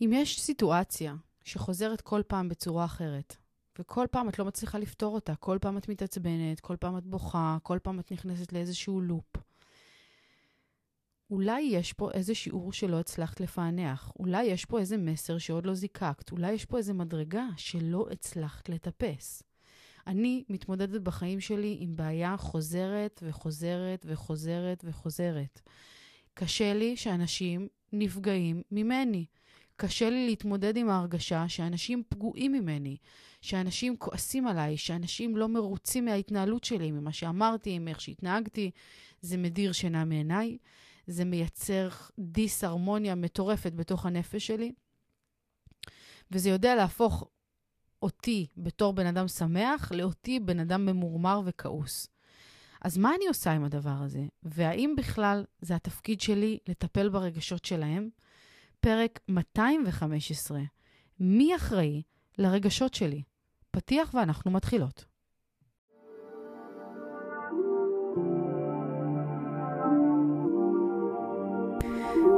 אם יש סיטואציה שחוזרת כל פעם בצורה אחרת, וכל פעם את לא מצליחה לפתור אותה, כל פעם את מתעצבנת, כל פעם את בוכה, כל פעם את נכנסת לאיזשהו לופ. אולי יש פה איזה שיעור שלא הצלחת לפענח, אולי יש פה איזה מסר שעוד לא זיקקת, אולי יש פה איזה מדרגה שלא הצלחת לטפס. אני מתמודדת בחיים שלי עם בעיה חוזרת וחוזרת וחוזרת וחוזרת. קשה לי שאנשים נפגעים ממני. קשה לי להתמודד עם ההרגשה שאנשים פגועים ממני, שאנשים כועסים עליי, שאנשים לא מרוצים מההתנהלות שלי, ממה שאמרתי, מאיך שהתנהגתי. זה מדיר שינה מעיניי, זה מייצר דיסהרמוניה מטורפת בתוך הנפש שלי, וזה יודע להפוך אותי בתור בן אדם שמח לאותי בן אדם ממורמר וכעוס. אז מה אני עושה עם הדבר הזה? והאם בכלל זה התפקיד שלי לטפל ברגשות שלהם? פרק 215. מי אחראי לרגשות שלי? פתיח ואנחנו מתחילות.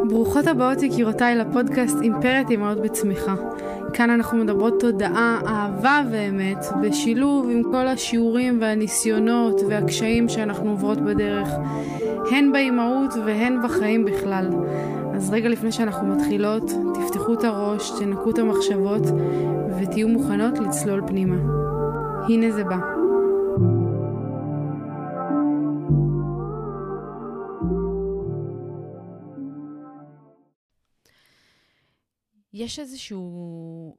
ברוכות הבאות יקירותיי לפודקאסט אימפרית אמהות בצמיחה. כאן אנחנו מדברות תודעה, אהבה ואמת, בשילוב עם כל השיעורים והניסיונות והקשיים שאנחנו עוברות בדרך, הן באימהות והן בחיים בכלל. אז רגע לפני שאנחנו מתחילות, תפתחו את הראש, תנקו את המחשבות ותהיו מוכנות לצלול פנימה. הנה זה בא. יש איזשהו,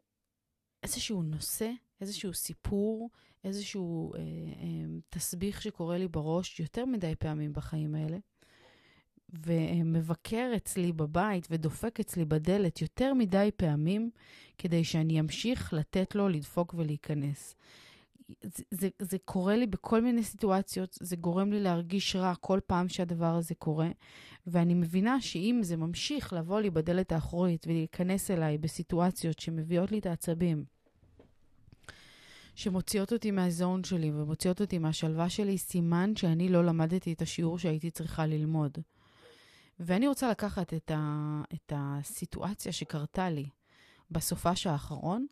איזשהו נושא, איזשהו סיפור, איזשהו אה, אה, תסביך שקורה לי בראש יותר מדי פעמים בחיים האלה, ומבקר אצלי בבית ודופק אצלי בדלת יותר מדי פעמים, כדי שאני אמשיך לתת לו לדפוק ולהיכנס. זה, זה, זה קורה לי בכל מיני סיטואציות, זה גורם לי להרגיש רע כל פעם שהדבר הזה קורה, ואני מבינה שאם זה ממשיך לבוא לי בדלת האחורית ולהיכנס אליי בסיטואציות שמביאות לי את העצבים, שמוציאות אותי מהזון שלי ומוציאות אותי מהשלווה שלי, סימן שאני לא למדתי את השיעור שהייתי צריכה ללמוד. ואני רוצה לקחת את, ה, את הסיטואציה שקרתה לי בסופש האחרון,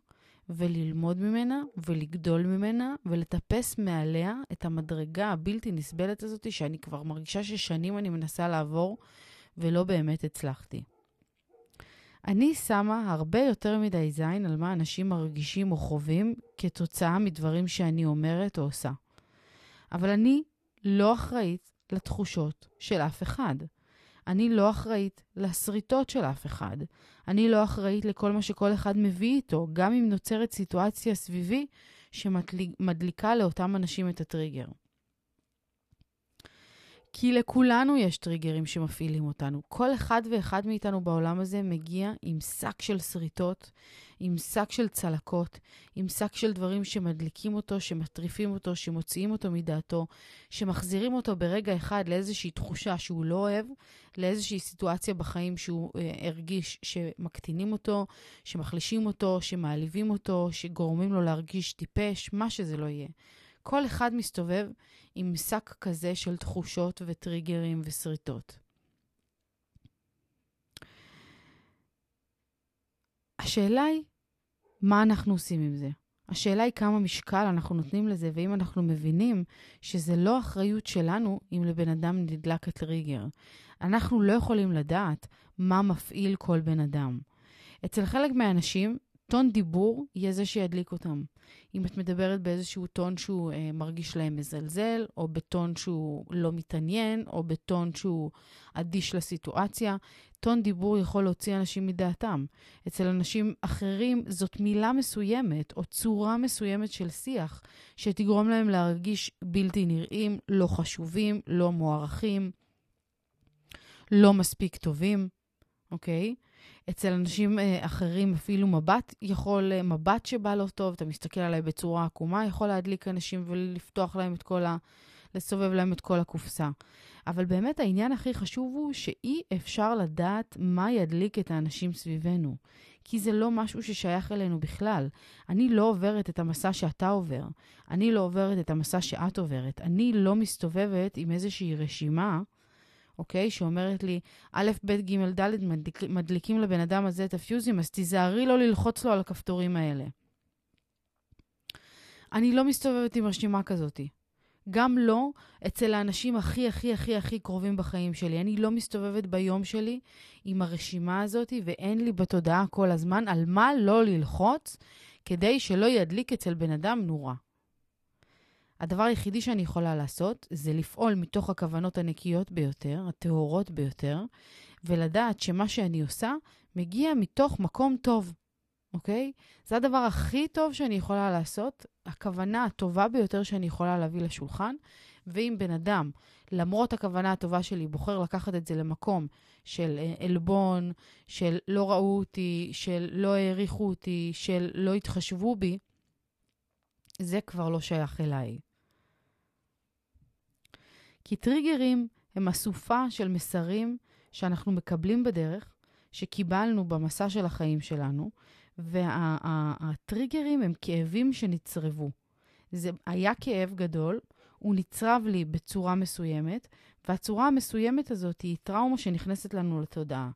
וללמוד ממנה, ולגדול ממנה, ולטפס מעליה את המדרגה הבלתי נסבלת הזאת, שאני כבר מרגישה ששנים אני מנסה לעבור, ולא באמת הצלחתי. אני שמה הרבה יותר מדי זין על מה אנשים מרגישים או חווים כתוצאה מדברים שאני אומרת או עושה. אבל אני לא אחראית לתחושות של אף אחד. אני לא אחראית לשריטות של אף אחד. אני לא אחראית לכל מה שכל אחד מביא איתו, גם אם נוצרת סיטואציה סביבי שמדליקה לאותם אנשים את הטריגר. כי לכולנו יש טריגרים שמפעילים אותנו. כל אחד ואחד מאיתנו בעולם הזה מגיע עם שק של שריטות, עם שק של צלקות, עם שק של דברים שמדליקים אותו, שמטריפים אותו, שמוציאים אותו מדעתו, שמחזירים אותו ברגע אחד לאיזושהי תחושה שהוא לא אוהב, לאיזושהי סיטואציה בחיים שהוא אה, הרגיש שמקטינים אותו, שמחלישים אותו, שמעליבים אותו, שגורמים לו להרגיש טיפש, מה שזה לא יהיה. כל אחד מסתובב עם שק כזה של תחושות וטריגרים ושריטות. השאלה היא, מה אנחנו עושים עם זה? השאלה היא כמה משקל אנחנו נותנים לזה, ואם אנחנו מבינים שזה לא אחריות שלנו אם לבן אדם נדלק הטריגר. אנחנו לא יכולים לדעת מה מפעיל כל בן אדם. אצל חלק מהאנשים, טון דיבור יהיה זה שידליק אותם. אם את מדברת באיזשהו טון שהוא אה, מרגיש להם מזלזל, או בטון שהוא לא מתעניין, או בטון שהוא אדיש לסיטואציה, טון דיבור יכול להוציא אנשים מדעתם. אצל אנשים אחרים זאת מילה מסוימת, או צורה מסוימת של שיח, שתגרום להם להרגיש בלתי נראים, לא חשובים, לא מוערכים, לא מספיק טובים, אוקיי? אצל אנשים אה, אחרים אפילו מבט יכול, אה, מבט שבא לא טוב, אתה מסתכל עליי בצורה עקומה, יכול להדליק אנשים ולפתוח להם את כל ה... לסובב להם את כל הקופסה. אבל באמת העניין הכי חשוב הוא שאי אפשר לדעת מה ידליק את האנשים סביבנו. כי זה לא משהו ששייך אלינו בכלל. אני לא עוברת את המסע שאתה עובר. אני לא עוברת את המסע שאת עוברת. אני לא מסתובבת עם איזושהי רשימה אוקיי? שאומרת לי, א', ב', ג', ד', מדליק, מדליקים לבן אדם הזה את הפיוזים, אז תיזהרי לא ללחוץ לו על הכפתורים האלה. אני לא מסתובבת עם רשימה כזאתי. גם לא אצל האנשים הכי, הכי, הכי, הכי קרובים בחיים שלי. אני לא מסתובבת ביום שלי עם הרשימה הזאת, ואין לי בתודעה כל הזמן על מה לא ללחוץ כדי שלא ידליק אצל בן אדם נורה. הדבר היחידי שאני יכולה לעשות זה לפעול מתוך הכוונות הנקיות ביותר, הטהורות ביותר, ולדעת שמה שאני עושה מגיע מתוך מקום טוב, אוקיי? זה הדבר הכי טוב שאני יכולה לעשות, הכוונה הטובה ביותר שאני יכולה להביא לשולחן. ואם בן אדם, למרות הכוונה הטובה שלי, בוחר לקחת את זה למקום של אה, עלבון, של לא ראו אותי, של לא העריכו אותי, של לא התחשבו בי, זה כבר לא שייך אליי. כי טריגרים הם אסופה של מסרים שאנחנו מקבלים בדרך, שקיבלנו במסע של החיים שלנו, והטריגרים וה, הם כאבים שנצרבו. זה היה כאב גדול, הוא נצרב לי בצורה מסוימת, והצורה המסוימת הזאת היא טראומה שנכנסת לנו לתודעה.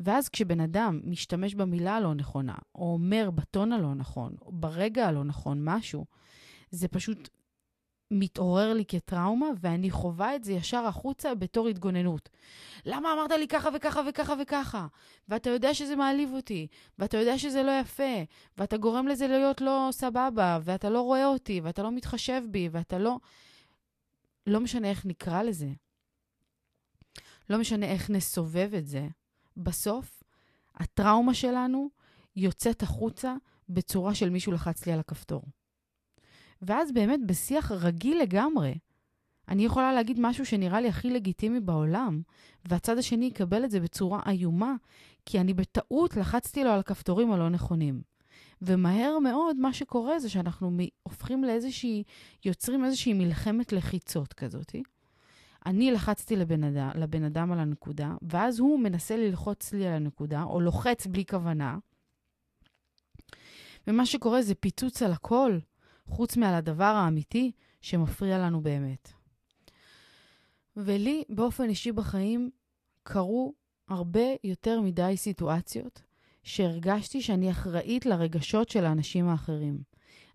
ואז כשבן אדם משתמש במילה הלא נכונה, או אומר בטון הלא נכון, או ברגע הלא נכון משהו, זה פשוט מתעורר לי כטראומה, ואני חווה את זה ישר החוצה בתור התגוננות. למה אמרת לי ככה וככה וככה וככה? ואתה יודע שזה מעליב אותי, ואתה יודע שזה לא יפה, ואתה גורם לזה להיות לא סבבה, ואתה לא רואה אותי, ואתה לא מתחשב בי, ואתה לא... לא משנה איך נקרא לזה. לא משנה איך נסובב את זה. בסוף, הטראומה שלנו יוצאת החוצה בצורה של מישהו לחץ לי על הכפתור. ואז באמת בשיח רגיל לגמרי, אני יכולה להגיד משהו שנראה לי הכי לגיטימי בעולם, והצד השני יקבל את זה בצורה איומה, כי אני בטעות לחצתי לו על הכפתורים הלא נכונים. ומהר מאוד מה שקורה זה שאנחנו הופכים לאיזושהי, יוצרים איזושהי מלחמת לחיצות כזאת. אני לחצתי לבן אדם, לבן אדם על הנקודה, ואז הוא מנסה ללחוץ לי על הנקודה, או לוחץ בלי כוונה. ומה שקורה זה פיצוץ על הכל, חוץ מעל הדבר האמיתי שמפריע לנו באמת. ולי, באופן אישי בחיים, קרו הרבה יותר מדי סיטואציות שהרגשתי שאני אחראית לרגשות של האנשים האחרים.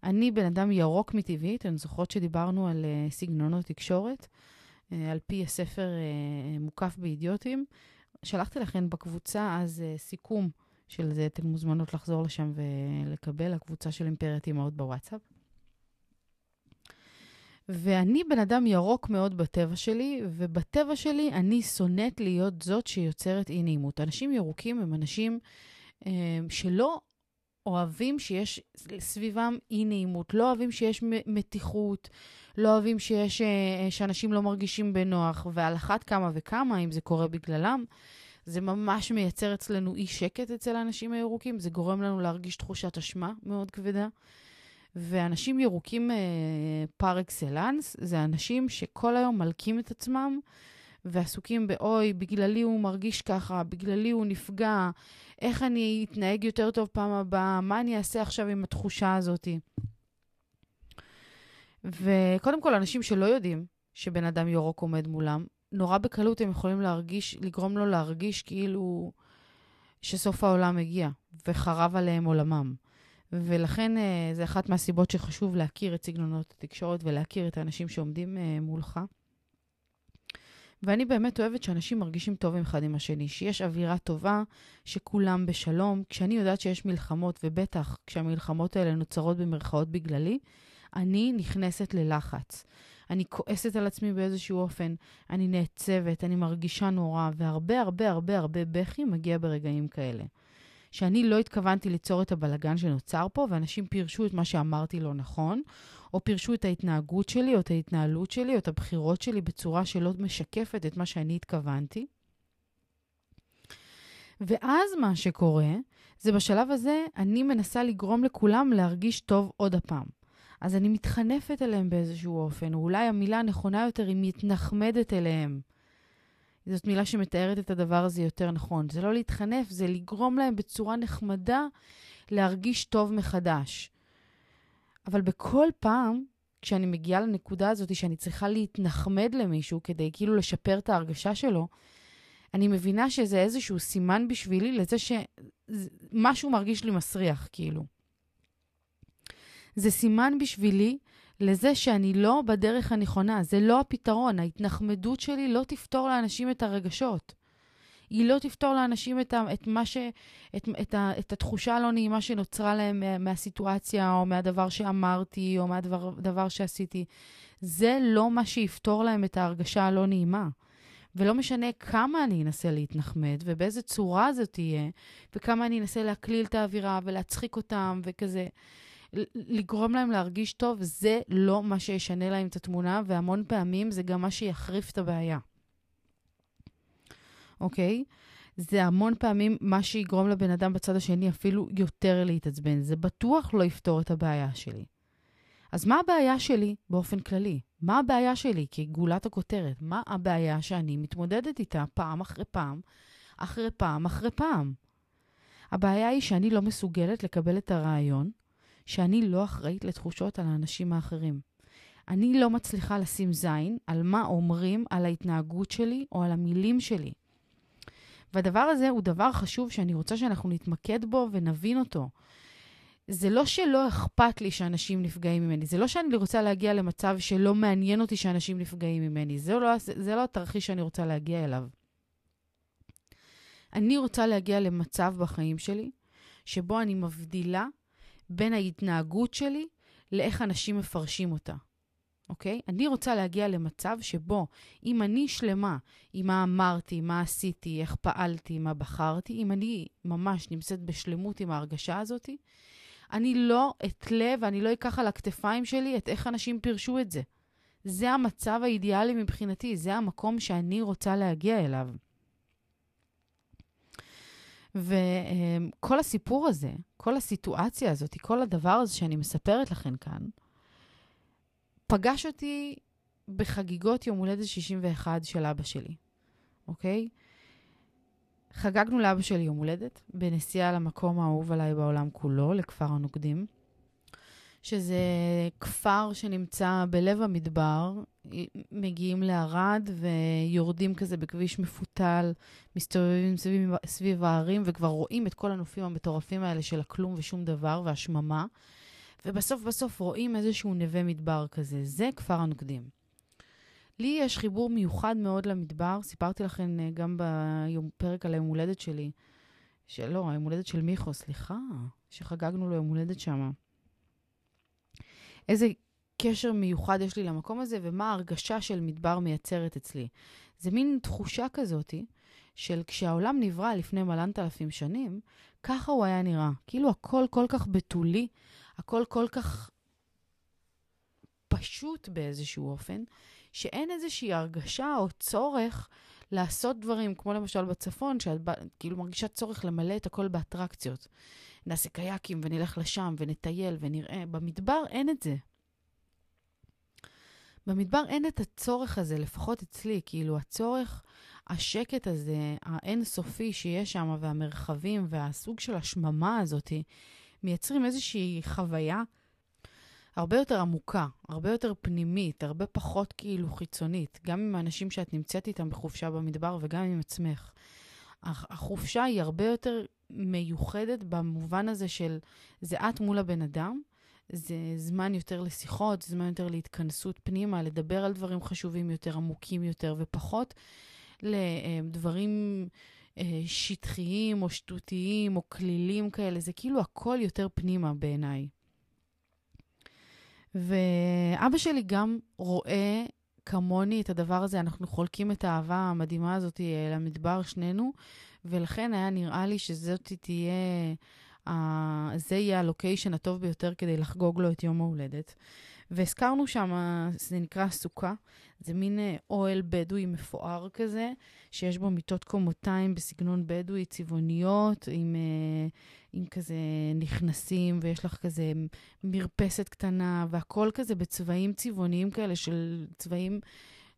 אני בן אדם ירוק מטבעי, אתן זוכרות שדיברנו על uh, סגנונות תקשורת, uh, על פי הספר uh, מוקף באידיוטים. שלחתי לכן בקבוצה אז uh, סיכום של זה, אתן מוזמנות לחזור לשם ולקבל, הקבוצה של אימפריית אימהות בוואטסאפ. ואני בן אדם ירוק מאוד בטבע שלי, ובטבע שלי אני שונאת להיות זאת שיוצרת אי נעימות. אנשים ירוקים הם אנשים אה, שלא אוהבים שיש סביבם אי נעימות, לא אוהבים שיש מתיחות, לא אוהבים שיש, אה, שאנשים לא מרגישים בנוח, ועל אחת כמה וכמה, אם זה קורה בגללם, זה ממש מייצר אצלנו אי שקט אצל האנשים הירוקים, זה גורם לנו להרגיש תחושת אשמה מאוד כבדה. ואנשים ירוקים אה, פר אקסלנס, זה אנשים שכל היום מלקים את עצמם ועסוקים באוי, בגללי הוא מרגיש ככה, בגללי הוא נפגע, איך אני אתנהג יותר טוב פעם הבאה, מה אני אעשה עכשיו עם התחושה הזאת. וקודם כל, אנשים שלא יודעים שבן אדם ירוק עומד מולם, נורא בקלות הם יכולים להרגיש, לגרום לו להרגיש כאילו שסוף העולם הגיע וחרב עליהם עולמם. ולכן אה, זה אחת מהסיבות שחשוב להכיר את סגנונות התקשורת ולהכיר את האנשים שעומדים אה, מולך. ואני באמת אוהבת שאנשים מרגישים טוב אחד עם השני, שיש אווירה טובה, שכולם בשלום. כשאני יודעת שיש מלחמות, ובטח כשהמלחמות האלה נוצרות במרכאות בגללי, אני נכנסת ללחץ. אני כועסת על עצמי באיזשהו אופן, אני נעצבת, אני מרגישה נורא, והרבה הרבה הרבה הרבה בכי מגיע ברגעים כאלה. שאני לא התכוונתי ליצור את הבלגן שנוצר פה, ואנשים פירשו את מה שאמרתי לא נכון, או פירשו את ההתנהגות שלי, או את ההתנהלות שלי, או את הבחירות שלי בצורה שלא משקפת את מה שאני התכוונתי. ואז מה שקורה, זה בשלב הזה, אני מנסה לגרום לכולם להרגיש טוב עוד הפעם. אז אני מתחנפת אליהם באיזשהו אופן, או אולי המילה הנכונה יותר היא מתנחמדת אליהם. זאת מילה שמתארת את הדבר הזה יותר נכון. זה לא להתחנף, זה לגרום להם בצורה נחמדה להרגיש טוב מחדש. אבל בכל פעם, כשאני מגיעה לנקודה הזאת שאני צריכה להתנחמד למישהו כדי כאילו לשפר את ההרגשה שלו, אני מבינה שזה איזשהו סימן בשבילי לזה שמשהו מרגיש לי מסריח, כאילו. זה סימן בשבילי לזה שאני לא בדרך הנכונה, זה לא הפתרון. ההתנחמדות שלי לא תפתור לאנשים את הרגשות. היא לא תפתור לאנשים את, ה, את, ש, את, את, ה, את התחושה הלא נעימה שנוצרה להם מה, מהסיטואציה, או מהדבר שאמרתי, או מהדבר שעשיתי. זה לא מה שיפתור להם את ההרגשה הלא נעימה. ולא משנה כמה אני אנסה להתנחמד, ובאיזה צורה זאת תהיה, וכמה אני אנסה להקליל את האווירה ולהצחיק אותם, וכזה, לגרום להם להרגיש טוב, זה לא מה שישנה להם את התמונה, והמון פעמים זה גם מה שיחריף את הבעיה. אוקיי? זה המון פעמים מה שיגרום לבן אדם בצד השני אפילו יותר להתעצבן. זה בטוח לא יפתור את הבעיה שלי. אז מה הבעיה שלי באופן כללי? מה הבעיה שלי כגולת הכותרת? מה הבעיה שאני מתמודדת איתה פעם אחרי פעם, אחרי פעם אחרי פעם? הבעיה היא שאני לא מסוגלת לקבל את הרעיון שאני לא אחראית לתחושות על האנשים האחרים. אני לא מצליחה לשים זין על מה אומרים על ההתנהגות שלי או על המילים שלי. והדבר הזה הוא דבר חשוב שאני רוצה שאנחנו נתמקד בו ונבין אותו. זה לא שלא אכפת לי שאנשים נפגעים ממני, זה לא שאני רוצה להגיע למצב שלא מעניין אותי שאנשים נפגעים ממני, זה לא, זה לא התרחיש שאני רוצה להגיע אליו. אני רוצה להגיע למצב בחיים שלי שבו אני מבדילה בין ההתנהגות שלי לאיך אנשים מפרשים אותה. אוקיי? אני רוצה להגיע למצב שבו אם אני שלמה עם מה אמרתי, מה עשיתי, איך פעלתי, מה בחרתי, אם אני ממש נמצאת בשלמות עם ההרגשה הזאת, אני לא אתלה ואני לא אקח על הכתפיים שלי את איך אנשים פירשו את זה. זה המצב האידיאלי מבחינתי, זה המקום שאני רוצה להגיע אליו. וכל הסיפור הזה, כל הסיטואציה הזאת, כל הדבר הזה שאני מספרת לכם כאן, פגש אותי בחגיגות יום הולדת 61 של אבא שלי, אוקיי? חגגנו לאבא שלי יום הולדת בנסיעה למקום האהוב עליי בעולם כולו, לכפר הנוקדים, שזה כפר שנמצא בלב המדבר, מגיעים לערד ויורדים כזה בכביש מפותל, מסתובבים סביב, סביב הערים וכבר רואים את כל הנופים המטורפים האלה של הכלום ושום דבר והשממה. ובסוף בסוף רואים איזשהו נווה מדבר כזה. זה כפר הנוקדים. לי יש חיבור מיוחד מאוד למדבר, סיפרתי לכם אה, גם בפרק על היום הולדת שלי, שלא, היום הולדת של מיכו, סליחה, שחגגנו לו יום הולדת שם. איזה קשר מיוחד יש לי למקום הזה, ומה ההרגשה של מדבר מייצרת אצלי. זה מין תחושה כזאתי, של כשהעולם נברא לפני מלנת אלפים שנים, ככה הוא היה נראה. כאילו הכל כל כך בתולי, הכל כל כך פשוט באיזשהו אופן, שאין איזושהי הרגשה או צורך לעשות דברים, כמו למשל בצפון, שאת כאילו מרגישה צורך למלא את הכל באטרקציות. נעשה קייקים ונלך לשם ונטייל ונראה. במדבר אין את זה. במדבר אין את הצורך הזה, לפחות אצלי, כאילו הצורך, השקט הזה, האינסופי שיש שם, והמרחבים, והסוג של השממה הזאתי, מייצרים איזושהי חוויה הרבה יותר עמוקה, הרבה יותר פנימית, הרבה פחות כאילו חיצונית, גם עם האנשים שאת נמצאת איתם בחופשה במדבר וגם עם עצמך. החופשה היא הרבה יותר מיוחדת במובן הזה של זה את מול הבן אדם, זה זמן יותר לשיחות, זמן יותר להתכנסות פנימה, לדבר על דברים חשובים יותר, עמוקים יותר, ופחות לדברים אה, שטחיים או שטותיים או כלילים כאלה, זה כאילו הכל יותר פנימה בעיניי. ואבא שלי גם רואה כמוני את הדבר הזה, אנחנו חולקים את האהבה המדהימה הזאת אה, למדבר שנינו, ולכן היה נראה לי שזאת תהיה, uh, זה יהיה הלוקיישן הטוב ביותר כדי לחגוג לו את יום ההולדת. והזכרנו שם, זה נקרא סוכה, זה מין אה, אוהל בדואי מפואר כזה, שיש בו מיטות קומותיים בסגנון בדואי, צבעוניות, עם, אה, עם כזה נכנסים, ויש לך כזה מרפסת קטנה, והכל כזה בצבעים צבעוניים כאלה, של צבעים,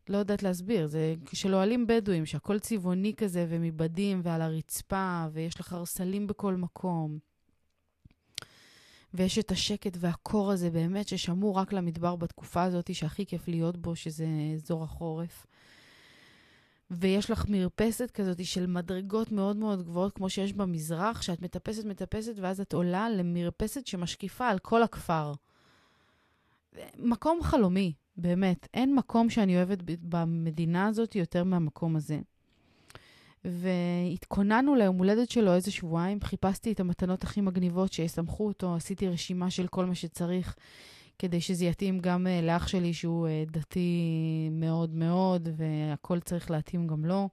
לא יודעת להסביר, זה של אוהלים בדואים, שהכל צבעוני כזה, ומבדים, ועל הרצפה, ויש לך הרסלים בכל מקום. ויש את השקט והקור הזה באמת ששמור רק למדבר בתקופה הזאת, שהכי כיף להיות בו, שזה אזור החורף. ויש לך מרפסת כזאת של מדרגות מאוד מאוד גבוהות, כמו שיש במזרח, שאת מטפסת, מטפסת, ואז את עולה למרפסת שמשקיפה על כל הכפר. מקום חלומי, באמת. אין מקום שאני אוהבת במדינה הזאת יותר מהמקום הזה. והתכוננו ליום הולדת שלו איזה שבועיים, חיפשתי את המתנות הכי מגניבות שיסמכו אותו, עשיתי רשימה של כל מה שצריך, כדי שזה יתאים גם uh, לאח שלי שהוא uh, דתי מאוד מאוד, והכל צריך להתאים גם לו.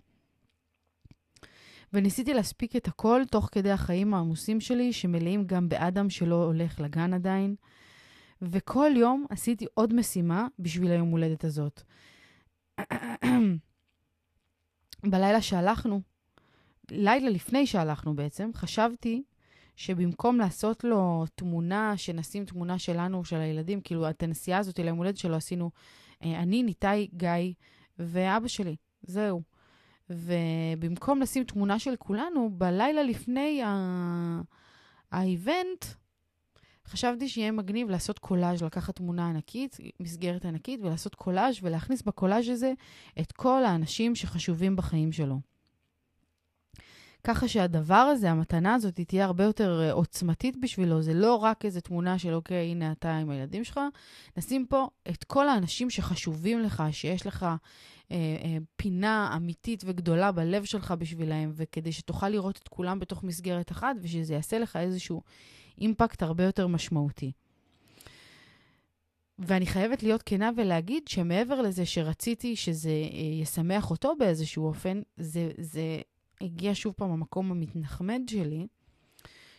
וניסיתי להספיק את הכל תוך כדי החיים העמוסים שלי, שמלאים גם באדם שלא הולך לגן עדיין. וכל יום עשיתי עוד משימה בשביל היום הולדת הזאת. בלילה שהלכנו, לילה לפני שהלכנו בעצם, חשבתי שבמקום לעשות לו תמונה, שנשים תמונה שלנו, של הילדים, כאילו את הנסיעה הזאת ליום הולדת שלו עשינו אה, אני, ניתאי, גיא ואבא שלי, זהו. ובמקום לשים תמונה של כולנו, בלילה לפני האיבנט, חשבתי שיהיה מגניב לעשות קולאז', לקחת תמונה ענקית, מסגרת ענקית, ולעשות קולאז' ולהכניס בקולאז' הזה את כל האנשים שחשובים בחיים שלו. ככה שהדבר הזה, המתנה הזאת, היא תהיה הרבה יותר אה, עוצמתית בשבילו. זה לא רק איזו תמונה של, אוקיי, הנה אתה עם הילדים שלך, נשים פה את כל האנשים שחשובים לך, שיש לך אה, אה, פינה אמיתית וגדולה בלב שלך בשבילהם, וכדי שתוכל לראות את כולם בתוך מסגרת אחת, ושזה יעשה לך איזשהו אימפקט הרבה יותר משמעותי. ואני חייבת להיות כנה ולהגיד שמעבר לזה שרציתי שזה אה, ישמח אותו באיזשהו אופן, זה, זה הגיע שוב פעם המקום המתנחמד שלי,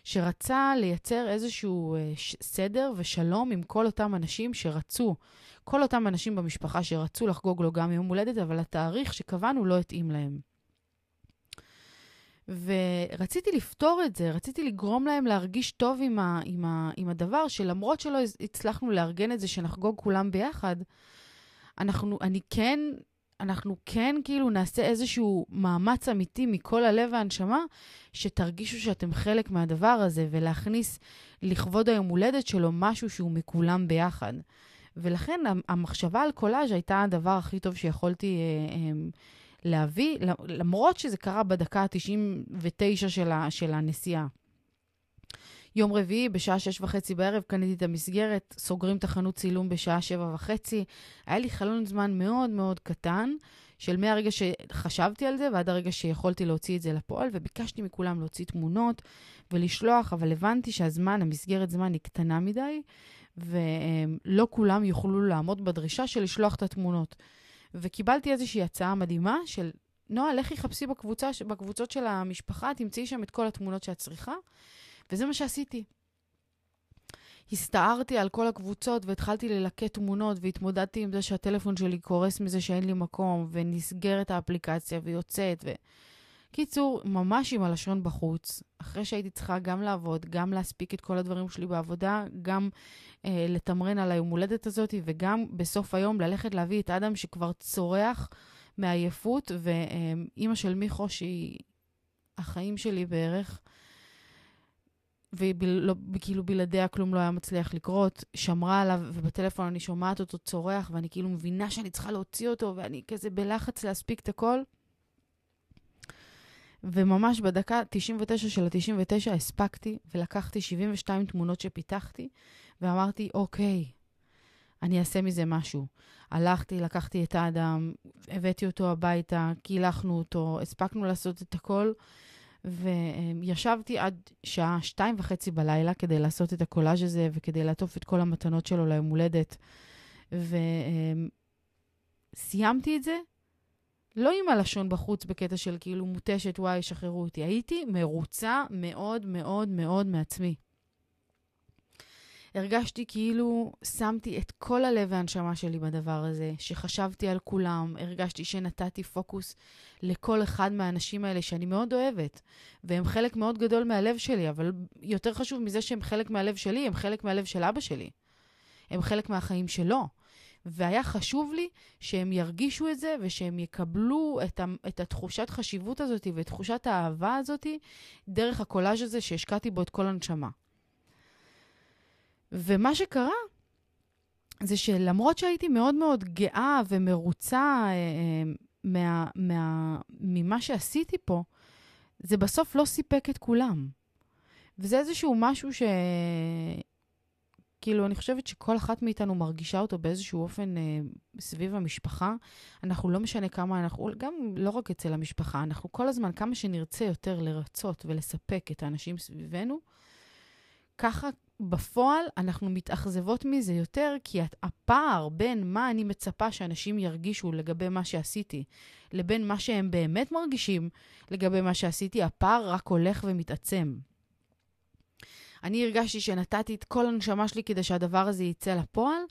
שרצה לייצר איזשהו אה, סדר ושלום עם כל אותם אנשים שרצו, כל אותם אנשים במשפחה שרצו לחגוג לו גם יום הולדת, אבל התאריך שקבענו לא התאים להם. ורציתי לפתור את זה, רציתי לגרום להם להרגיש טוב עם, ה, עם, ה, עם הדבר, שלמרות שלא הצלחנו לארגן את זה, שנחגוג כולם ביחד, אנחנו, אני כן, אנחנו כן כאילו נעשה איזשהו מאמץ אמיתי מכל הלב והנשמה, שתרגישו שאתם חלק מהדבר הזה, ולהכניס לכבוד היום הולדת שלו משהו שהוא מכולם ביחד. ולכן המחשבה על קולאז' הייתה הדבר הכי טוב שיכולתי אה, אה, להביא, למרות שזה קרה בדקה ה-99 של, של הנסיעה. יום רביעי, בשעה שש וחצי בערב, קניתי את המסגרת, סוגרים את החנות צילום בשעה שבע וחצי. היה לי חלון זמן מאוד מאוד קטן, של מהרגע שחשבתי על זה ועד הרגע שיכולתי להוציא את זה לפועל, וביקשתי מכולם להוציא תמונות ולשלוח, אבל הבנתי שהזמן, המסגרת זמן היא קטנה מדי, ולא כולם יוכלו לעמוד בדרישה של לשלוח את התמונות. וקיבלתי איזושהי הצעה מדהימה של, נועה, לכי חפשי בקבוצה, בקבוצות של המשפחה, תמצאי שם את כל התמונות שאת צריכה. וזה מה שעשיתי. הסתערתי על כל הקבוצות והתחלתי ללקט תמונות והתמודדתי עם זה שהטלפון שלי קורס מזה שאין לי מקום ונסגרת האפליקציה ויוצאת. ו... קיצור, ממש עם הלשון בחוץ, אחרי שהייתי צריכה גם לעבוד, גם להספיק את כל הדברים שלי בעבודה, גם אה, לתמרן על היום הולדת הזאת, וגם בסוף היום ללכת להביא את אדם שכבר צורח מעייפות, ואימא של מיכו, שהיא החיים שלי בערך, וכאילו בלעדיה כלום לא היה מצליח לקרות, שמרה עליו, ובטלפון אני שומעת אותו צורח, ואני כאילו מבינה שאני צריכה להוציא אותו, ואני כזה בלחץ להספיק את הכל. וממש בדקה 99 של ה-99 הספקתי, ולקחתי 72 תמונות שפיתחתי, ואמרתי, אוקיי, אני אעשה מזה משהו. הלכתי, לקחתי את האדם, הבאתי אותו הביתה, קילחנו אותו, הספקנו לעשות את הכל. וישבתי עד שעה שתיים וחצי בלילה כדי לעשות את הקולאז' הזה וכדי לעטוף את כל המתנות שלו ליום הולדת. וסיימתי את זה, לא עם הלשון בחוץ בקטע של כאילו מותשת, וואי, שחררו אותי. הייתי מרוצה מאוד מאוד מאוד מעצמי. הרגשתי כאילו שמתי את כל הלב והנשמה שלי בדבר הזה, שחשבתי על כולם, הרגשתי שנתתי פוקוס לכל אחד מהאנשים האלה שאני מאוד אוהבת, והם חלק מאוד גדול מהלב שלי, אבל יותר חשוב מזה שהם חלק מהלב שלי, הם חלק מהלב של אבא שלי. הם חלק מהחיים שלו. והיה חשוב לי שהם ירגישו את זה ושהם יקבלו את, ה, את התחושת חשיבות הזאת ואת תחושת האהבה הזאת דרך הקולאז' הזה שהשקעתי בו את כל הנשמה. ומה שקרה זה שלמרות שהייתי מאוד מאוד גאה ומרוצה אה, אה, מה, מה, ממה שעשיתי פה, זה בסוף לא סיפק את כולם. וזה איזשהו משהו ש... כאילו, אני חושבת שכל אחת מאיתנו מרגישה אותו באיזשהו אופן אה, סביב המשפחה. אנחנו לא משנה כמה אנחנו, גם לא רק אצל המשפחה, אנחנו כל הזמן, כמה שנרצה יותר לרצות ולספק את האנשים סביבנו, ככה בפועל אנחנו מתאכזבות מזה יותר, כי הפער בין מה אני מצפה שאנשים ירגישו לגבי מה שעשיתי, לבין מה שהם באמת מרגישים לגבי מה שעשיתי, הפער רק הולך ומתעצם. אני הרגשתי שנתתי את כל הנשמה שלי כדי שהדבר הזה יצא לפועל,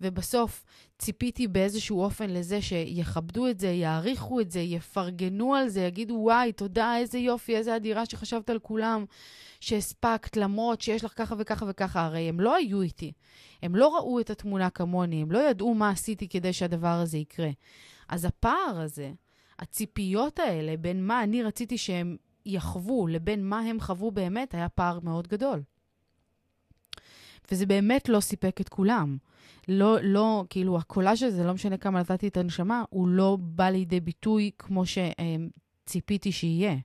ובסוף ציפיתי באיזשהו אופן לזה שיכבדו את זה, יעריכו את זה, יפרגנו על זה, יגידו, וואי, תודה, איזה יופי, איזה אדירה שחשבת על כולם, שהספקת, למרות שיש לך ככה וככה וככה. הרי הם לא היו איתי. הם לא ראו את התמונה כמוני, הם לא ידעו מה עשיתי כדי שהדבר הזה יקרה. אז הפער הזה, הציפיות האלה בין מה אני רציתי שהם יחוו לבין מה הם חוו באמת, היה פער מאוד גדול. וזה באמת לא סיפק את כולם. לא, לא, כאילו, הקולאז' הזה, לא משנה כמה נתתי את הנשמה, הוא לא בא לידי ביטוי כמו שציפיתי שיהיה.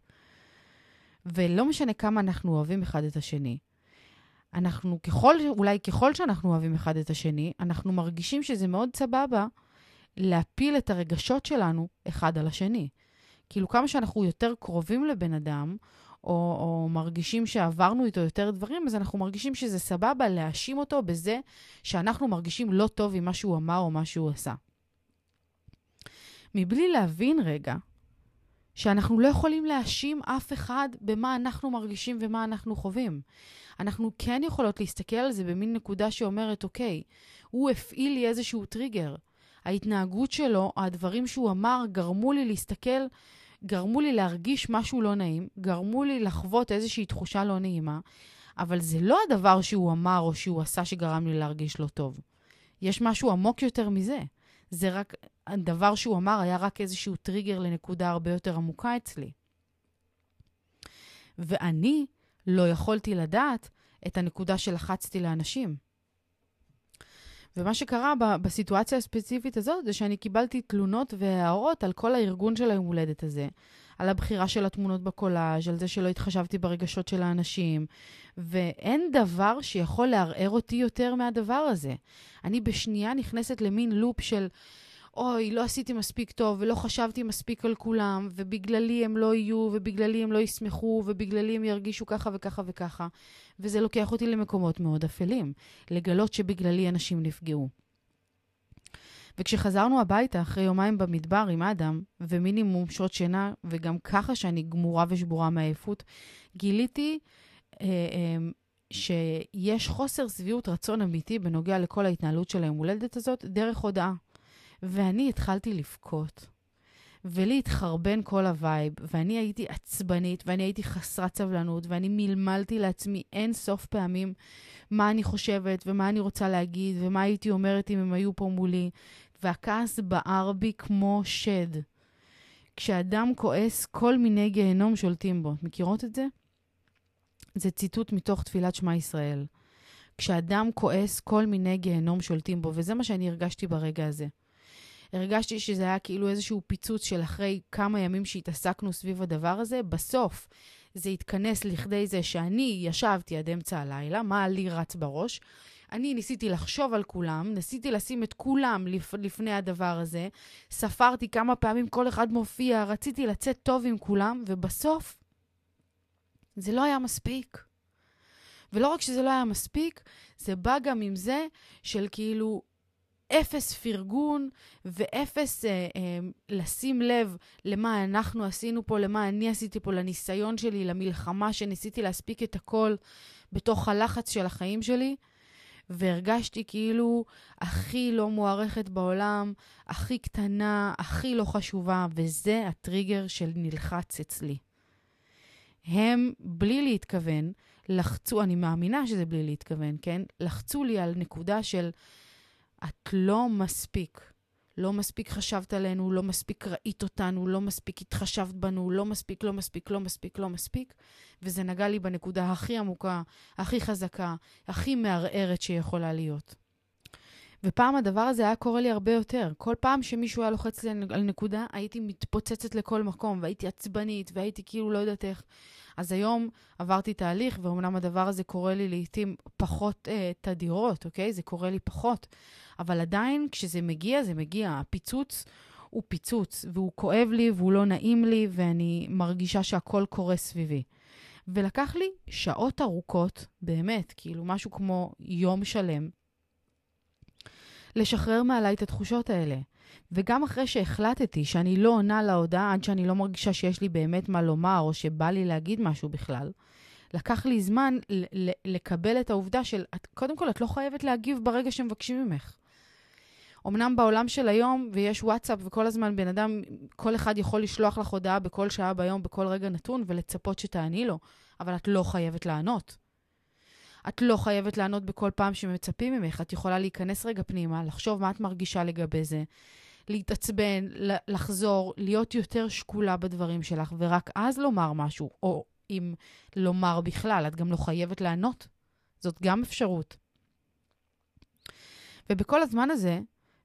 ולא משנה כמה אנחנו אוהבים אחד את השני. אנחנו ככל, אולי ככל שאנחנו אוהבים אחד את השני, אנחנו מרגישים שזה מאוד סבבה להפיל את הרגשות שלנו אחד על השני. כאילו, כמה שאנחנו יותר קרובים לבן אדם, או, או מרגישים שעברנו איתו יותר דברים, אז אנחנו מרגישים שזה סבבה להאשים אותו בזה שאנחנו מרגישים לא טוב עם מה שהוא אמר או מה שהוא עשה. מבלי להבין רגע שאנחנו לא יכולים להאשים אף אחד במה אנחנו מרגישים ומה אנחנו חווים. אנחנו כן יכולות להסתכל על זה במין נקודה שאומרת, אוקיי, הוא הפעיל לי איזשהו טריגר. ההתנהגות שלו, הדברים שהוא אמר, גרמו לי להסתכל גרמו לי להרגיש משהו לא נעים, גרמו לי לחוות איזושהי תחושה לא נעימה, אבל זה לא הדבר שהוא אמר או שהוא עשה שגרם לי להרגיש לא טוב. יש משהו עמוק יותר מזה. זה רק, הדבר שהוא אמר היה רק איזשהו טריגר לנקודה הרבה יותר עמוקה אצלי. ואני לא יכולתי לדעת את הנקודה שלחצתי לאנשים. ומה שקרה ב- בסיטואציה הספציפית הזאת זה שאני קיבלתי תלונות והערות על כל הארגון של היום הולדת הזה. על הבחירה של התמונות בקולאז', על זה שלא התחשבתי ברגשות של האנשים, ואין דבר שיכול לערער אותי יותר מהדבר הזה. אני בשנייה נכנסת למין לופ של אוי, לא עשיתי מספיק טוב, ולא חשבתי מספיק על כולם, ובגללי הם לא יהיו, ובגללי הם לא ישמחו, ובגללי הם ירגישו ככה וככה וככה. וזה לוקח אותי למקומות מאוד אפלים, לגלות שבגללי אנשים נפגעו. וכשחזרנו הביתה אחרי יומיים במדבר עם אדם, ומינימום שעות שינה, וגם ככה שאני גמורה ושבורה מעייפות, גיליתי אה, אה, שיש חוסר שביעות רצון אמיתי בנוגע לכל ההתנהלות של היום הולדת הזאת דרך הודעה. ואני התחלתי לבכות. ולי התחרבן כל ה vibe, ואני הייתי עצבנית, ואני הייתי חסרת סבלנות, ואני מלמלתי לעצמי אין סוף פעמים מה אני חושבת, ומה אני רוצה להגיד, ומה הייתי אומרת אם הם היו פה מולי, והכעס בער בי כמו שד. כשאדם כועס, כל מיני גיהנום שולטים בו. מכירות את זה? זה ציטוט מתוך תפילת שמע ישראל. כשאדם כועס, כל מיני גיהנום שולטים בו, וזה מה שאני הרגשתי ברגע הזה. הרגשתי שזה היה כאילו איזשהו פיצוץ של אחרי כמה ימים שהתעסקנו סביב הדבר הזה, בסוף זה התכנס לכדי זה שאני ישבתי עד אמצע הלילה, מה לי רץ בראש. אני ניסיתי לחשוב על כולם, ניסיתי לשים את כולם לפ, לפני הדבר הזה, ספרתי כמה פעמים כל אחד מופיע, רציתי לצאת טוב עם כולם, ובסוף זה לא היה מספיק. ולא רק שזה לא היה מספיק, זה בא גם עם זה של כאילו, אפס פרגון ואפס אה, אה, לשים לב למה אנחנו עשינו פה, למה אני עשיתי פה, לניסיון שלי, למלחמה שניסיתי להספיק את הכל בתוך הלחץ של החיים שלי. והרגשתי כאילו הכי לא מוערכת בעולם, הכי קטנה, הכי לא חשובה, וזה הטריגר של נלחץ אצלי. הם, בלי להתכוון, לחצו, אני מאמינה שזה בלי להתכוון, כן? לחצו לי על נקודה של את לא מספיק. לא מספיק חשבת עלינו, לא מספיק ראית אותנו, לא מספיק התחשבת בנו, לא מספיק, לא מספיק, לא מספיק, לא מספיק. וזה נגע לי בנקודה הכי עמוקה, הכי חזקה, הכי מערערת שיכולה להיות. ופעם הדבר הזה היה קורה לי הרבה יותר. כל פעם שמישהו היה לוחץ לי על נקודה, הייתי מתפוצצת לכל מקום, והייתי עצבנית, והייתי כאילו לא יודעת איך. אז היום עברתי תהליך, ואומנם הדבר הזה קורה לי לעיתים פחות אה, תדירות, אוקיי? זה קורה לי פחות. אבל עדיין, כשזה מגיע, זה מגיע. הפיצוץ הוא פיצוץ, והוא כואב לי, והוא לא נעים לי, ואני מרגישה שהכל קורה סביבי. ולקח לי שעות ארוכות, באמת, כאילו משהו כמו יום שלם, לשחרר מעליי את התחושות האלה. וגם אחרי שהחלטתי שאני לא עונה להודעה עד שאני לא מרגישה שיש לי באמת מה לומר, או שבא לי להגיד משהו בכלל, לקח לי זמן לקבל את העובדה של, את, קודם כל, את לא חייבת להגיב ברגע שמבקשים ממך. אמנם בעולם של היום, ויש וואטסאפ, וכל הזמן בן אדם, כל אחד יכול לשלוח לך הודעה בכל שעה ביום, בכל רגע נתון, ולצפות שתעני לו, אבל את לא חייבת לענות. את לא חייבת לענות בכל פעם שמצפים ממך. את יכולה להיכנס רגע פנימה, לחשוב מה את מרגישה לגבי זה, להתעצבן, לחזור, להיות יותר שקולה בדברים שלך, ורק אז לומר משהו, או אם לומר בכלל, את גם לא חייבת לענות. זאת גם אפשרות. ובכל הזמן הזה,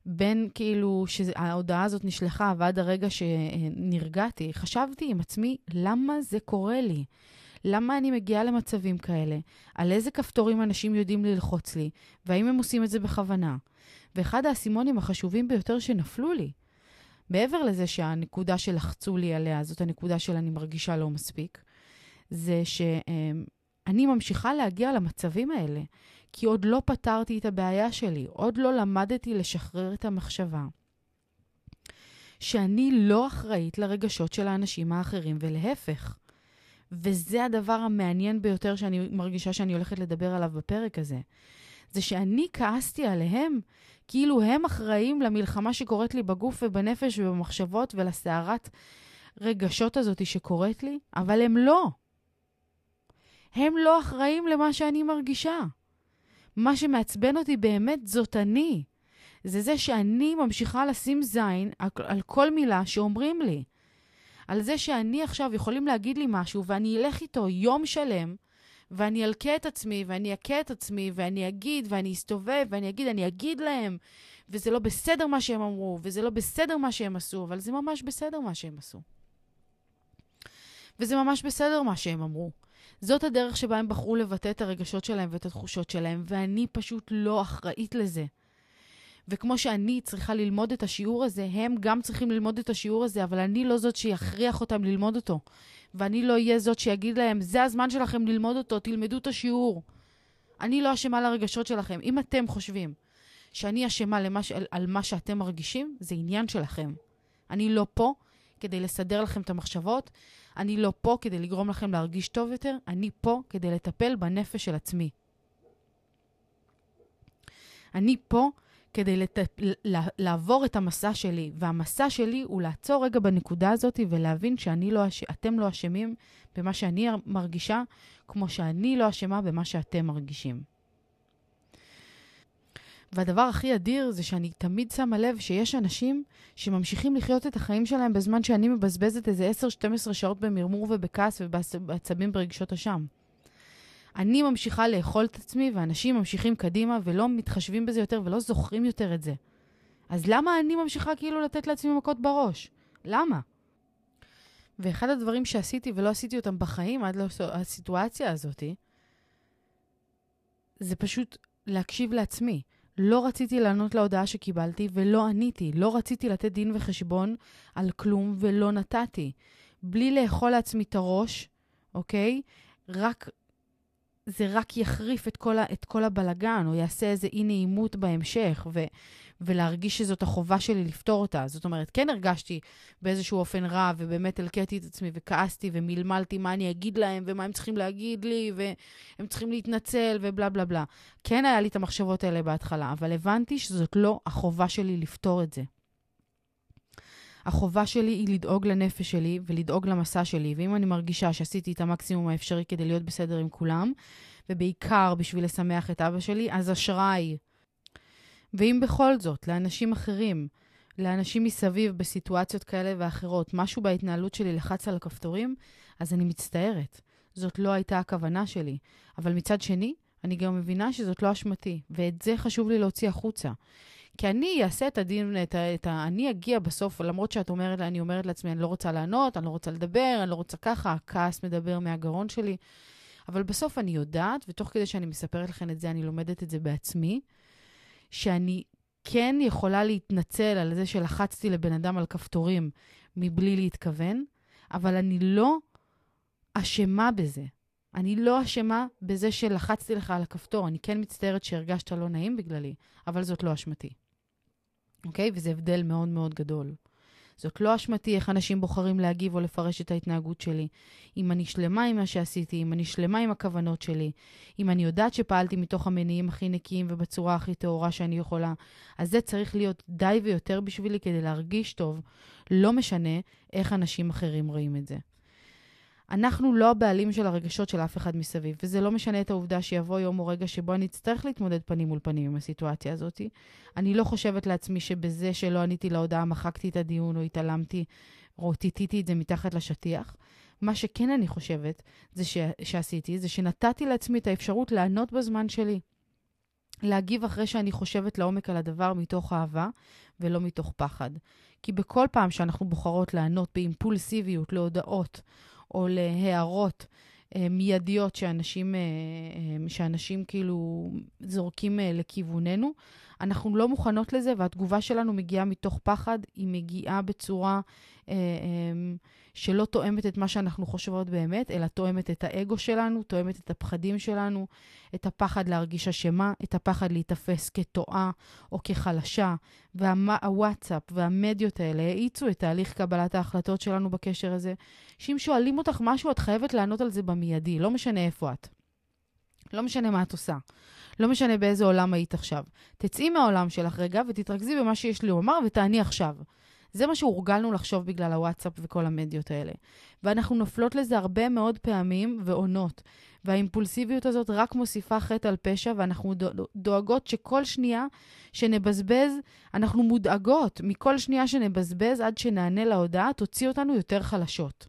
בין כאילו שההודעה הזאת נשלחה ועד הרגע שנרגעתי, חשבתי עם עצמי, למה זה קורה לי? למה אני מגיעה למצבים כאלה? על איזה כפתורים אנשים יודעים ללחוץ לי? והאם הם עושים את זה בכוונה? ואחד האסימונים החשובים ביותר שנפלו לי, מעבר לזה שהנקודה שלחצו לי עליה, זאת הנקודה של אני מרגישה לא מספיק, זה שאני ממשיכה להגיע למצבים האלה, כי עוד לא פתרתי את הבעיה שלי, עוד לא למדתי לשחרר את המחשבה. שאני לא אחראית לרגשות של האנשים האחרים, ולהפך. וזה הדבר המעניין ביותר שאני מרגישה שאני הולכת לדבר עליו בפרק הזה. זה שאני כעסתי עליהם, כאילו הם אחראים למלחמה שקורית לי בגוף ובנפש ובמחשבות ולסערת רגשות הזאת שקורית לי, אבל הם לא. הם לא אחראים למה שאני מרגישה. מה שמעצבן אותי באמת זאת אני. זה זה שאני ממשיכה לשים זין על, כל מילה שאומרים לי. על זה שאני עכשיו יכולים להגיד לי משהו ואני אלך איתו יום שלם, ואני אלקה את עצמי, ואני אכה את עצמי, ואני אגיד, ואני אסתובב, ואני אגיד, אני אגיד להם, וזה לא בסדר מה שהם אמרו, וזה לא בסדר מה שהם עשו, אבל זה ממש בסדר מה שהם עשו. וזה ממש בסדר מה שהם אמרו. זאת הדרך שבה הם בחרו לבטא את הרגשות שלהם ואת התחושות שלהם, ואני פשוט לא אחראית לזה. וכמו שאני צריכה ללמוד את השיעור הזה, הם גם צריכים ללמוד את השיעור הזה, אבל אני לא זאת שיכריח אותם ללמוד אותו. ואני לא אהיה זאת שיגיד להם, זה הזמן שלכם ללמוד אותו, תלמדו את השיעור. אני לא אשמה לרגשות שלכם. אם אתם חושבים שאני אשמה למש... על, על מה שאתם מרגישים, זה עניין שלכם. אני לא פה כדי לסדר לכם את המחשבות, אני לא פה כדי לגרום לכם להרגיש טוב יותר, אני פה כדי לטפל בנפש של עצמי. אני פה כדי לת... לעבור את המסע שלי, והמסע שלי הוא לעצור רגע בנקודה הזאת ולהבין שאתם לא, אש... לא אשמים במה שאני מרגישה, כמו שאני לא אשמה במה שאתם מרגישים. והדבר הכי אדיר זה שאני תמיד שמה לב שיש אנשים שממשיכים לחיות את החיים שלהם בזמן שאני מבזבזת איזה 10-12 שעות במרמור ובכעס ובעצבים ברגשות אשם. אני ממשיכה לאכול את עצמי, ואנשים ממשיכים קדימה ולא מתחשבים בזה יותר ולא זוכרים יותר את זה. אז למה אני ממשיכה כאילו לתת לעצמי מכות בראש? למה? ואחד הדברים שעשיתי ולא עשיתי אותם בחיים עד לסיטואציה הזאתי, זה פשוט להקשיב לעצמי. לא רציתי לענות להודעה שקיבלתי ולא עניתי. לא רציתי לתת דין וחשבון על כלום ולא נתתי. בלי לאכול לעצמי את הראש, אוקיי? רק זה רק יחריף את כל, ה, את כל הבלגן, או יעשה איזה אי נעימות בהמשך, ו, ולהרגיש שזאת החובה שלי לפתור אותה. זאת אומרת, כן הרגשתי באיזשהו אופן רע, ובאמת הלקטתי את עצמי וכעסתי ומלמלתי מה אני אגיד להם, ומה הם צריכים להגיד לי, והם צריכים להתנצל, ובלה בלה בלה. כן היה לי את המחשבות האלה בהתחלה, אבל הבנתי שזאת לא החובה שלי לפתור את זה. החובה שלי היא לדאוג לנפש שלי ולדאוג למסע שלי, ואם אני מרגישה שעשיתי את המקסימום האפשרי כדי להיות בסדר עם כולם, ובעיקר בשביל לשמח את אבא שלי, אז אשראי. ואם בכל זאת, לאנשים אחרים, לאנשים מסביב בסיטואציות כאלה ואחרות, משהו בהתנהלות שלי לחץ על הכפתורים, אז אני מצטערת. זאת לא הייתה הכוונה שלי. אבל מצד שני, אני גם מבינה שזאת לא אשמתי, ואת זה חשוב לי להוציא החוצה. כי אני אעשה את הדין, את ה, את ה... אני אגיע בסוף, למרות שאת אומרת, אני אומרת לעצמי, אני לא רוצה לענות, אני לא רוצה לדבר, אני לא רוצה ככה, הכעס מדבר מהגרון שלי. אבל בסוף אני יודעת, ותוך כדי שאני מספרת לכם את זה, אני לומדת את זה בעצמי, שאני כן יכולה להתנצל על זה שלחצתי לבן אדם על כפתורים מבלי להתכוון, אבל אני לא אשמה בזה. אני לא אשמה בזה שלחצתי לך על הכפתור. אני כן מצטערת שהרגשת לא נעים בגללי, אבל זאת לא אשמתי. אוקיי? וזה הבדל מאוד מאוד גדול. זאת לא אשמתי איך אנשים בוחרים להגיב או לפרש את ההתנהגות שלי. אם אני שלמה עם מה שעשיתי, אם אני שלמה עם הכוונות שלי, אם אני יודעת שפעלתי מתוך המניעים הכי נקיים ובצורה הכי טהורה שאני יכולה, אז זה צריך להיות די ויותר בשבילי כדי להרגיש טוב. לא משנה איך אנשים אחרים רואים את זה. אנחנו לא הבעלים של הרגשות של אף אחד מסביב, וזה לא משנה את העובדה שיבוא יום או רגע שבו אני אצטרך להתמודד פנים מול פנים עם הסיטואציה הזאת. אני לא חושבת לעצמי שבזה שלא עניתי להודעה מחקתי את הדיון או התעלמתי או טיטיתי את זה מתחת לשטיח. מה שכן אני חושבת זה ש... שעשיתי, זה שנתתי לעצמי את האפשרות לענות בזמן שלי. להגיב אחרי שאני חושבת לעומק על הדבר מתוך אהבה ולא מתוך פחד. כי בכל פעם שאנחנו בוחרות לענות באימפולסיביות להודעות או להערות אה, מיידיות שאנשים, אה, אה, שאנשים כאילו זורקים לכיווננו, אנחנו לא מוכנות לזה, והתגובה שלנו מגיעה מתוך פחד, היא מגיעה בצורה שלא תואמת את מה שאנחנו חושבות באמת, אלא תואמת את האגו שלנו, תואמת את הפחדים שלנו, את הפחד להרגיש אשמה, את הפחד להיתפס כטועה או כחלשה. והוואטסאפ והמדיות האלה האיצו את תהליך קבלת ההחלטות שלנו בקשר הזה, שאם שואלים אותך משהו, את חייבת לענות על זה במיידי, לא משנה איפה את. לא משנה מה את עושה. לא משנה באיזה עולם היית עכשיו. תצאי מהעולם שלך רגע ותתרכזי במה שיש לי לומר ותעני עכשיו. זה מה שהורגלנו לחשוב בגלל הוואטסאפ וכל המדיות האלה. ואנחנו נופלות לזה הרבה מאוד פעמים ועונות. והאימפולסיביות הזאת רק מוסיפה חטא על פשע, ואנחנו דואגות שכל שנייה שנבזבז, אנחנו מודאגות מכל שנייה שנבזבז עד שנענה להודעה, תוציא אותנו יותר חלשות.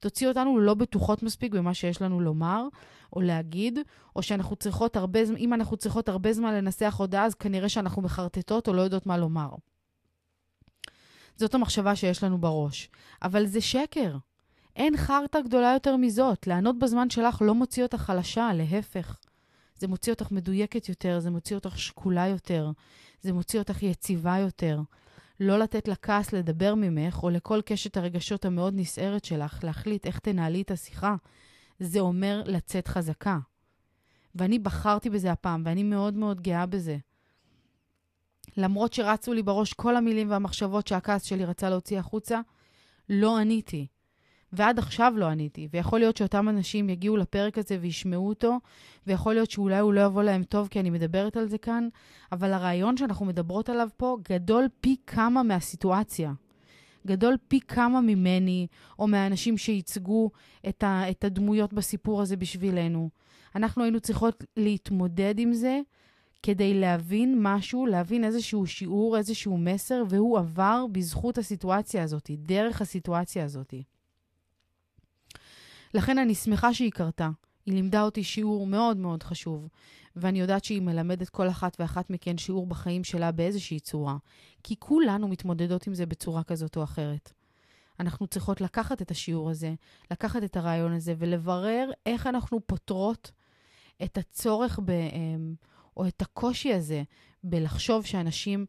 תוציא אותנו לא בטוחות מספיק במה שיש לנו לומר או להגיד, או שאנחנו צריכות הרבה אם אנחנו צריכות הרבה זמן לנסח הודעה, אז כנראה שאנחנו מחרטטות או לא יודעות מה לומר. זאת המחשבה שיש לנו בראש. אבל זה שקר. אין חרטא גדולה יותר מזאת. לענות בזמן שלך לא מוציא אותך חלשה, להפך. זה מוציא אותך מדויקת יותר, זה מוציא אותך שקולה יותר, זה מוציא אותך יציבה יותר. לא לתת לכעס לדבר ממך, או לכל קשת הרגשות המאוד נסערת שלך, להחליט איך תנהלי את השיחה, זה אומר לצאת חזקה. ואני בחרתי בזה הפעם, ואני מאוד מאוד גאה בזה. למרות שרצו לי בראש כל המילים והמחשבות שהכעס שלי רצה להוציא החוצה, לא עניתי. ועד עכשיו לא עניתי. ויכול להיות שאותם אנשים יגיעו לפרק הזה וישמעו אותו, ויכול להיות שאולי הוא לא יבוא להם טוב כי אני מדברת על זה כאן, אבל הרעיון שאנחנו מדברות עליו פה גדול פי כמה מהסיטואציה. גדול פי כמה ממני, או מהאנשים שייצגו את, ה, את הדמויות בסיפור הזה בשבילנו. אנחנו היינו צריכות להתמודד עם זה כדי להבין משהו, להבין איזשהו שיעור, איזשהו מסר, והוא עבר בזכות הסיטואציה הזאת, דרך הסיטואציה הזאת. לכן אני שמחה שהיא קרתה. היא לימדה אותי שיעור מאוד מאוד חשוב, ואני יודעת שהיא מלמדת כל אחת ואחת מכן שיעור בחיים שלה באיזושהי צורה, כי כולנו מתמודדות עם זה בצורה כזאת או אחרת. אנחנו צריכות לקחת את השיעור הזה, לקחת את הרעיון הזה ולברר איך אנחנו פותרות את הצורך ב... או את הקושי הזה בלחשוב שאנשים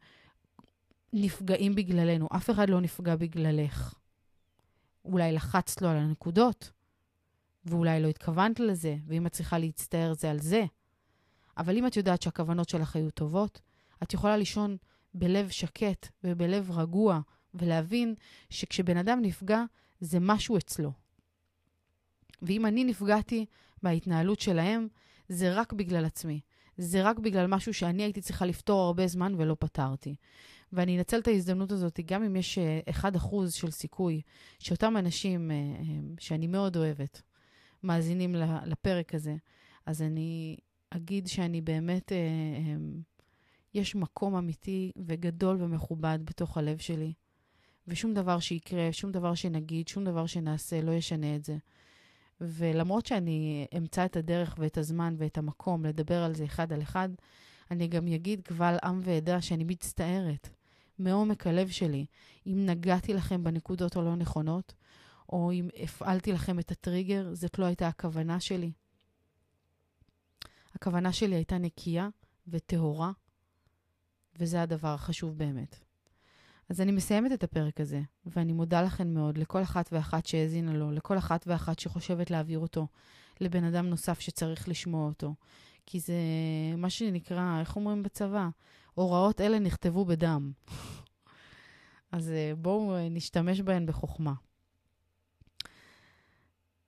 נפגעים בגללנו. אף אחד לא נפגע בגללך. אולי לחצת לו על הנקודות, ואולי לא התכוונת לזה, ואם את צריכה להצטער זה על זה. אבל אם את יודעת שהכוונות שלך היו טובות, את יכולה לישון בלב שקט ובלב רגוע, ולהבין שכשבן אדם נפגע, זה משהו אצלו. ואם אני נפגעתי מההתנהלות שלהם, זה רק בגלל עצמי. זה רק בגלל משהו שאני הייתי צריכה לפתור הרבה זמן ולא פתרתי. ואני אנצל את ההזדמנות הזאת, גם אם יש 1% אה, של סיכוי שאותם אנשים אה, אה, שאני מאוד אוהבת מאזינים לפרק הזה, אז אני אגיד שאני באמת, יש מקום אמיתי וגדול ומכובד בתוך הלב שלי. ושום דבר שיקרה, שום דבר שנגיד, שום דבר שנעשה, לא ישנה את זה. ולמרות שאני אמצא את הדרך ואת הזמן ואת המקום לדבר על זה אחד על אחד, אני גם אגיד קבל עם ועדה שאני מצטערת מעומק הלב שלי אם נגעתי לכם בנקודות הלא נכונות, או אם הפעלתי לכם את הטריגר, זאת לא הייתה הכוונה שלי. הכוונה שלי הייתה נקייה וטהורה, וזה הדבר החשוב באמת. אז אני מסיימת את הפרק הזה, ואני מודה לכם מאוד, לכל אחת ואחת שהאזינה לו, לכל אחת ואחת שחושבת להעביר אותו לבן אדם נוסף שצריך לשמוע אותו. כי זה מה שנקרא, איך אומרים בצבא? הוראות אלה נכתבו בדם. אז אה, בואו אה, נשתמש בהן בחוכמה.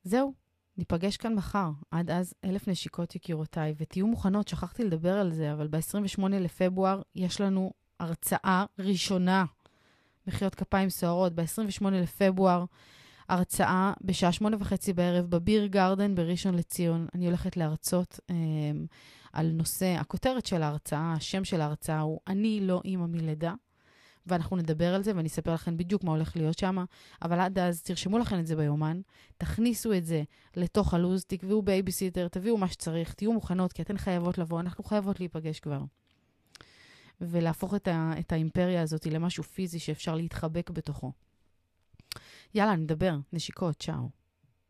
זהו, ניפגש כאן מחר. עד אז, אלף נשיקות יקירותיי, ותהיו מוכנות, שכחתי לדבר על זה, אבל ב-28 לפברואר יש לנו הרצאה ראשונה, מחיאות כפיים סוערות, ב-28 לפברואר, הרצאה בשעה שמונה וחצי בערב ב Beer Garden בראשון לציון. אני הולכת להרצות אה, על נושא, הכותרת של ההרצאה, השם של ההרצאה הוא "אני לא אימא מלידה". ואנחנו נדבר על זה ואני אספר לכם בדיוק מה הולך להיות שם, אבל עד אז תרשמו לכם את זה ביומן, תכניסו את זה לתוך הלו"ז, תקבעו בייביסיטר, תביאו מה שצריך, תהיו מוכנות, כי אתן חייבות לבוא, אנחנו חייבות להיפגש כבר. ולהפוך את, ה, את האימפריה הזאת למשהו פיזי שאפשר להתחבק בתוכו. יאללה, נדבר. נשיקות, צ'או.